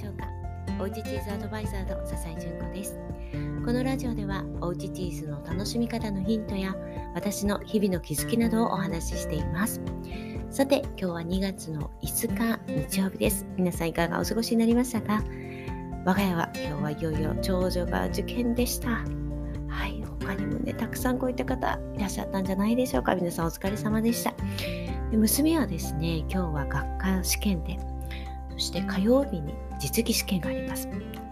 しょうか？おうちチーズアドバイザーの笹井純子です。このラジオではおうちチーズの楽しみ方のヒントや私の日々の気づきなどをお話ししています。さて今日は2月の5日日曜日です。皆さんいかがお過ごしになりましたか？我が家は今日はいよいよ長女が受験でした。はい他にもねたくさんこういった方いらっしゃったんじゃないでしょうか？皆さんお疲れ様でした。で娘はですね今日は学科試験でそして火曜日に実技試験があります。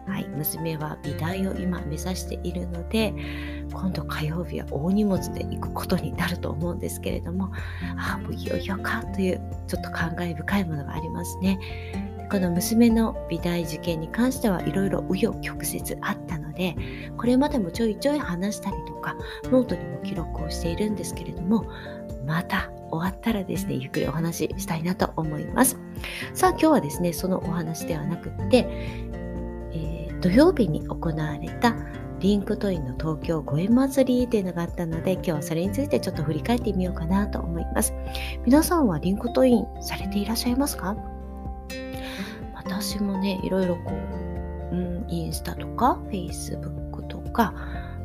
はい、娘は美大を今目指しているので今度火曜日は大荷物で行くことになると思うんですけれどもああもういよいよかというちょっと感慨深いものがありますね。この娘の美大受験に関してはいろいろ紆余曲折あったのでこれまでもちょいちょい話したりとかノートにも記録をしているんですけれどもまた終わったらですね、ゆっくりお話ししたいなと思います。さあ、今日はですね、そのお話ではなくって、えー、土曜日に行われた LinkedInの東京ご縁祭りっていうのがあったので、今日はそれについてちょっと振り返ってみようかなと思います。皆さんは LinkedInされていらっしゃいますか？私もね、いろいろこう、うん、インスタとか、フェイスブックとか、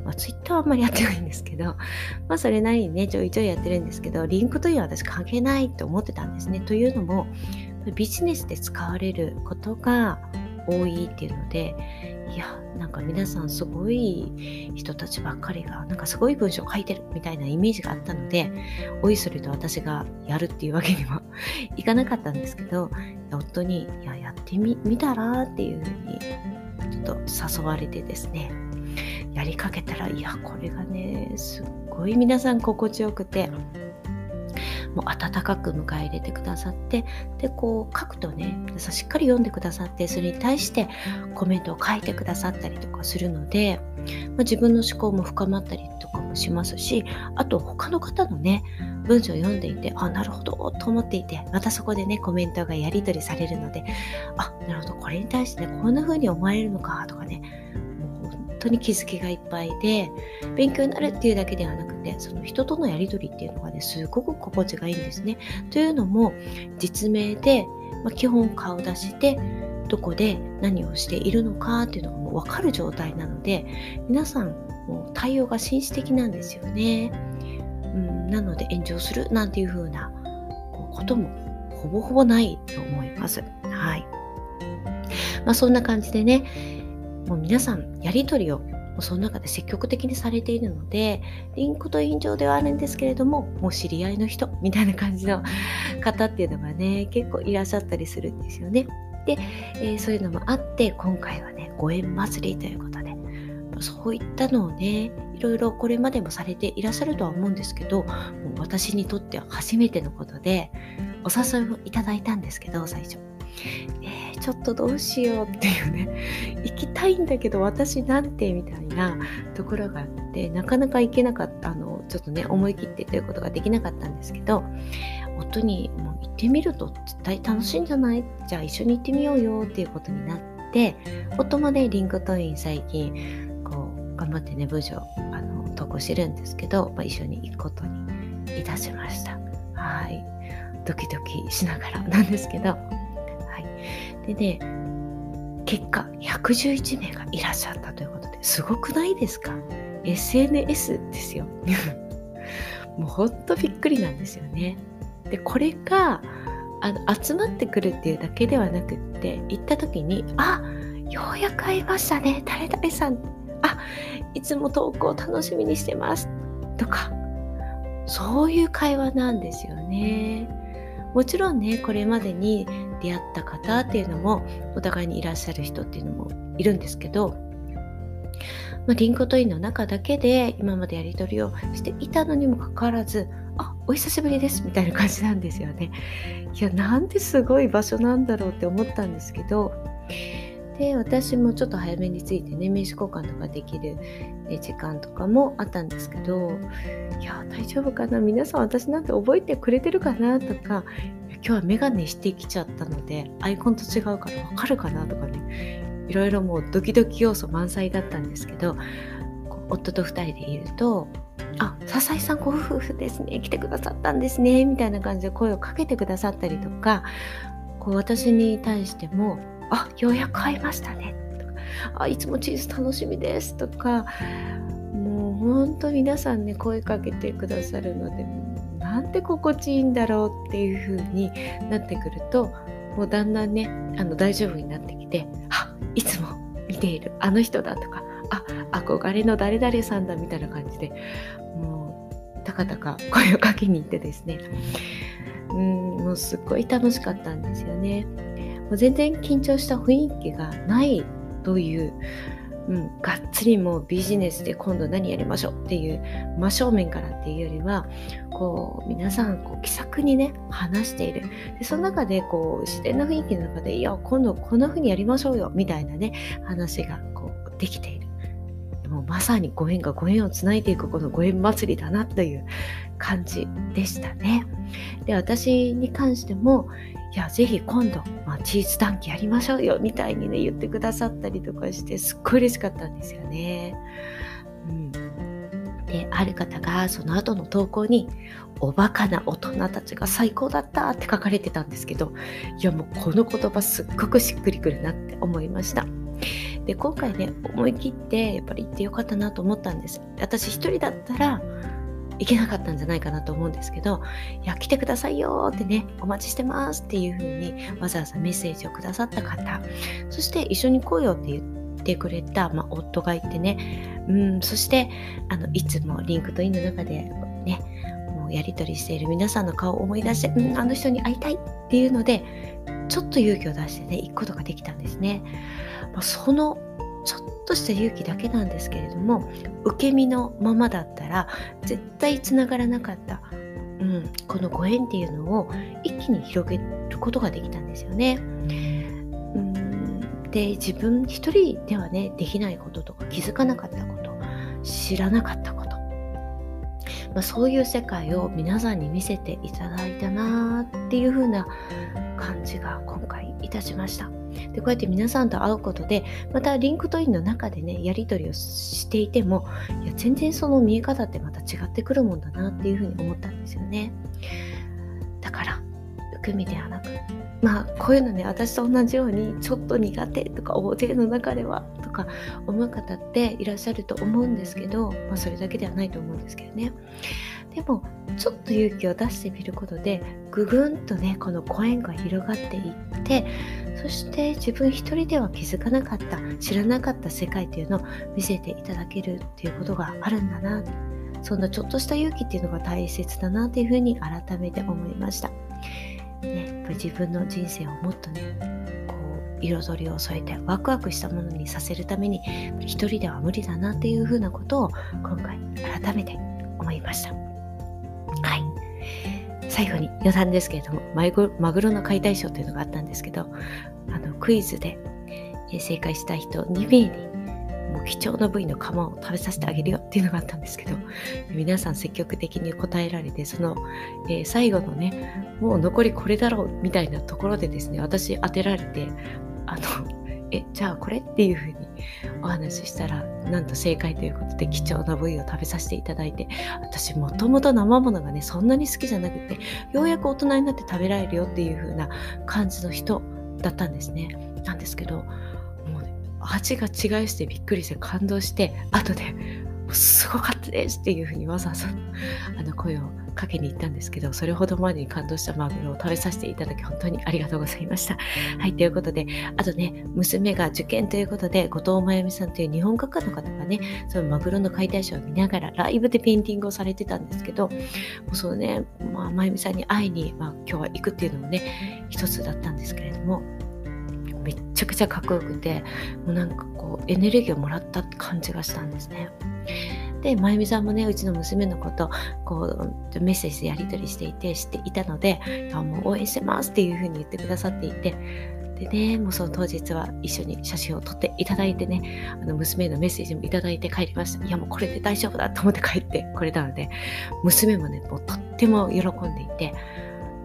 まあ、ツイッターはあんまりやってないんですけど、まあ、それなりにね、ちょいちょいやってるんですけど、リンクというのは私関係ないと思ってたんですね。というのも、ビジネスで使われることが多いっていうので、いや、なんか皆さんすごい人たちばっかりが、なんかすごい文章書いてるみたいなイメージがあったので、おいそれと私がやるっていうわけには いかなかったんですけど、夫に、いや、やってみたらっていうふうに、ちょっと誘われてですね、やりかけたらいやこれがねすっごい皆さん心地よくてもう温かく迎え入れてくださってでこう書くとね皆さんしっかり読んでくださってそれに対してコメントを書いてくださったりとかするので、まあ、自分の思考も深まったりとかもしますしあと他の方のね文章を読んでいてあなるほどと思っていてまたそこでねコメントがやり取りされるのであなるほどこれに対してねこんな風に思われるのかとかね当に気づきがいっぱいで勉強になるっていうだけではなくてその人とのやり取りっていうのがねすごく心地がいいんですね。というのも実名で、まあ、基本顔出してどこで何をしているのかっていうのがもう分かる状態なので皆さんもう対応が紳士的なんですよね。うん、なので炎上するなんていう風なこともほぼほぼないと思います。はい。まあそんな感じでね、もう皆さんやり取りをその中で積極的にされているのでリンクと印象ではあるんですけれどももう知り合いの人みたいな感じの方っていうのがね結構いらっしゃったりするんですよね。で、えー、そういうのもあって今回はねご縁祭りということでそういったのをねいろいろこれまでもされていらっしゃるとは思うんですけどもう私にとっては初めてのことでお誘いをいただいたんですけど最初。えー、ちょっとどうしようっていうね 行きたいんだけど私なんてみたいなところがあってなかなか行けなかったあのちょっとね思い切ってということができなかったんですけど夫にもう行ってみると絶対楽しいんじゃない？じゃあ一緒に行ってみようよっていうことになって夫もね LinkedIn 最近こう頑張ってね文章あの投稿してるんですけど、まあ、一緒に行くことにいたしました。はい。ドキドキしながらなんですけど。でね、結果111名がいらっしゃったということですごくないですか ?SNS ですよ。もうほんとびっくりなんですよね。で、これがあの集まってくるっていうだけではなくって行った時に「あようやく会いましたね誰々さんあいつも投稿楽しみにしてます」とかそういう会話なんですよね。もちろんねこれまでに出会った方っていうのもお互いにいらっしゃる人っていうのもいるんですけど、まあ、 LinkedIn の中だけで今までやり取りをしていたのにもかかわらずあお久しぶりですみたいな感じなんですよね。いやなんですごい場所なんだろうって思ったんですけどで私もちょっと早めについてね名刺交換とかできる時間とかもあったんですけどいや大丈夫かな皆さん私なんて覚えてくれてるかなとか今日はメガネしてきちゃったのでアイコンと違うからわかるかなとかねいろいろもうドキドキ要素満載だったんですけど夫と2人でいると「あ笹井さんご夫婦ですね来てくださったんですね」みたいな感じで声をかけてくださったりとかこう私に対しても「あようやく会いましたねとかあいつもチーズ楽しみですとかもう本当皆さんね声かけてくださるのでなんて心地いいんだろうっていう風になってくるともうだんだんねあの大丈夫になってきてあいつも見ているあの人だとかあ憧れの誰々さんだみたいな感じでもうたかたか声をかけに行ってですねうんもうすっごい楽しかったんですよね。もう全然緊張した雰囲気がないといううん、がっつりもうビジネスで今度何やりましょうっていう真正面からっていうよりはこう皆さんこう気さくにね話している。でその中でこう自然な雰囲気の中でいや今度こんな風にやりましょうよみたいなね話がこうできている。もうまさにご縁がご縁をつないでいくこのご縁祭りだなという感じでしたねで私に関してもいや、ぜひ今度、まあ、チーズ短期やりましょうよ、みたいにね、言ってくださったりとかして、すっごい嬉しかったんですよね。うん。で、ある方が、その後の投稿に、おバカな大人たちが最高だったって書かれてたんですけど、いや、もうこの言葉すっごくしっくりくるなって思いました。で、今回ね、思い切って、やっぱり行ってよかったなと思ったんです。私一人だったら、いけなかったんじゃないかなと思うんですけど、いや、来てくださいよってね、お待ちしてますっていう風にわざわざメッセージをくださった方、そして一緒に来いよって言ってくれた、まあ、夫がいてね、うん、そしてあのいつも LinkedIn の中でね、やり取りしている皆さんの顔を思い出して、うん、あの人に会いたいっていうので、ちょっと勇気を出してね、行くことができたんですね。まあ、そのちょっとした勇気だけなんですけれども受け身のままだったら絶対つながらなかった、うん、このご縁っていうのを一気に広げることができたんですよね。うんで自分一人ではねできないこととか気づかなかったこと知らなかった、まあ、そういう世界を皆さんに見せていただいたなっていう風な感じが今回いたしました。でこうやって皆さんと会うことでまた LinkedIn の中でねやり取りをしていてもいや全然その見え方ってまた違ってくるもんだなっていうふうに思ったんですよねだから受け身ではなくまあこういうのね私と同じようにちょっと苦手とか大勢の中ではとか思う方っていらっしゃると思うんですけど、まあ、それだけではないと思うんですけどね。でもちょっと勇気を出してみることでぐぐんとねこのご縁が広がっていってそして自分一人では気づかなかった知らなかった世界っていうのを見せていただけるっていうことがあるんだな。そんなちょっとした勇気っていうのが大切だなっていうふうに改めて思いました、ぱり自分の人生をもっとねこう彩りを添えてワクワクしたものにさせるために一人では無理だなっていうふうなことを今回改めて思いました。はい。最後に余談ですけれどもマグロの解体ショーというのがあったんですけどあのクイズで正解した人2名にもう貴重な部位の皮を食べさせてあげるよっていうのがあったんですけど皆さん積極的に答えられてその、えー、最後のねもう残りこれだろうみたいなところでですね私当てられてあの えじゃあこれっていうふうにお話ししたらなんと正解ということで貴重な部位を食べさせていただいて私もともと生ものがねそんなに好きじゃなくてようやく大人になって食べられるよっていう風な感じの人だったんですね。なんですけど味が違いしてびっくりして感動して後ですごかったですっていうふうにわざわざあの声をかけに行ったんですけど、それほどまでに感動したマグロを食べさせていただき、本当にありがとうございました。はい、ということで、あとね、娘が受験ということで、後藤真由美さんという日本画家の方がね、そのマグロの解体ショーを見ながら、ライブでペインティングをされてたんですけど、もうそのね、まあ、真由美さんに会いに、まあ、今日は行くっていうのもね、一つだったんですけれども、めっちゃくちゃかっこよくて、もうなんかこう、エネルギーをもらった感じがしたんですね。で、まゆみさんもね、うちの娘のこと、こう、メッセージでやり取りしていて、知っていたので、いやもう応援してますっていうふうに言ってくださっていて、でね、もうその当日は一緒に写真を撮っていただいてね、あの娘のメッセージもいただいて帰りました。いやもうこれで大丈夫だと思って帰ってこれたので、娘もね、もうとっても喜んでいて、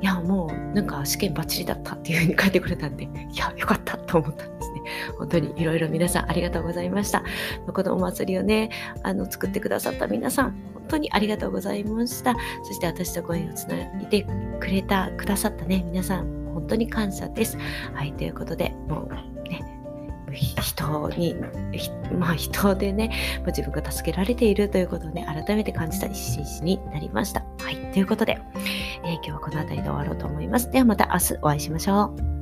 いやもうなんか試験バッチリだったっていうふうに書いてくれたんで、いや、よかったと思ったんですね。本当にいろいろ皆さんありがとうございました。このお祭りをね、あの作ってくださった皆さん、本当にありがとうございました。そして私とご縁をつないでくれた、くださったね、皆さん、本当に感謝です。はい、ということで、もうね人に、まあ人でね、まあ、自分が助けられているということをね、改めて感じた一日になりました。はい。ということで、えー、今日はこの辺りで終わろうと思います。ではまた明日お会いしましょう。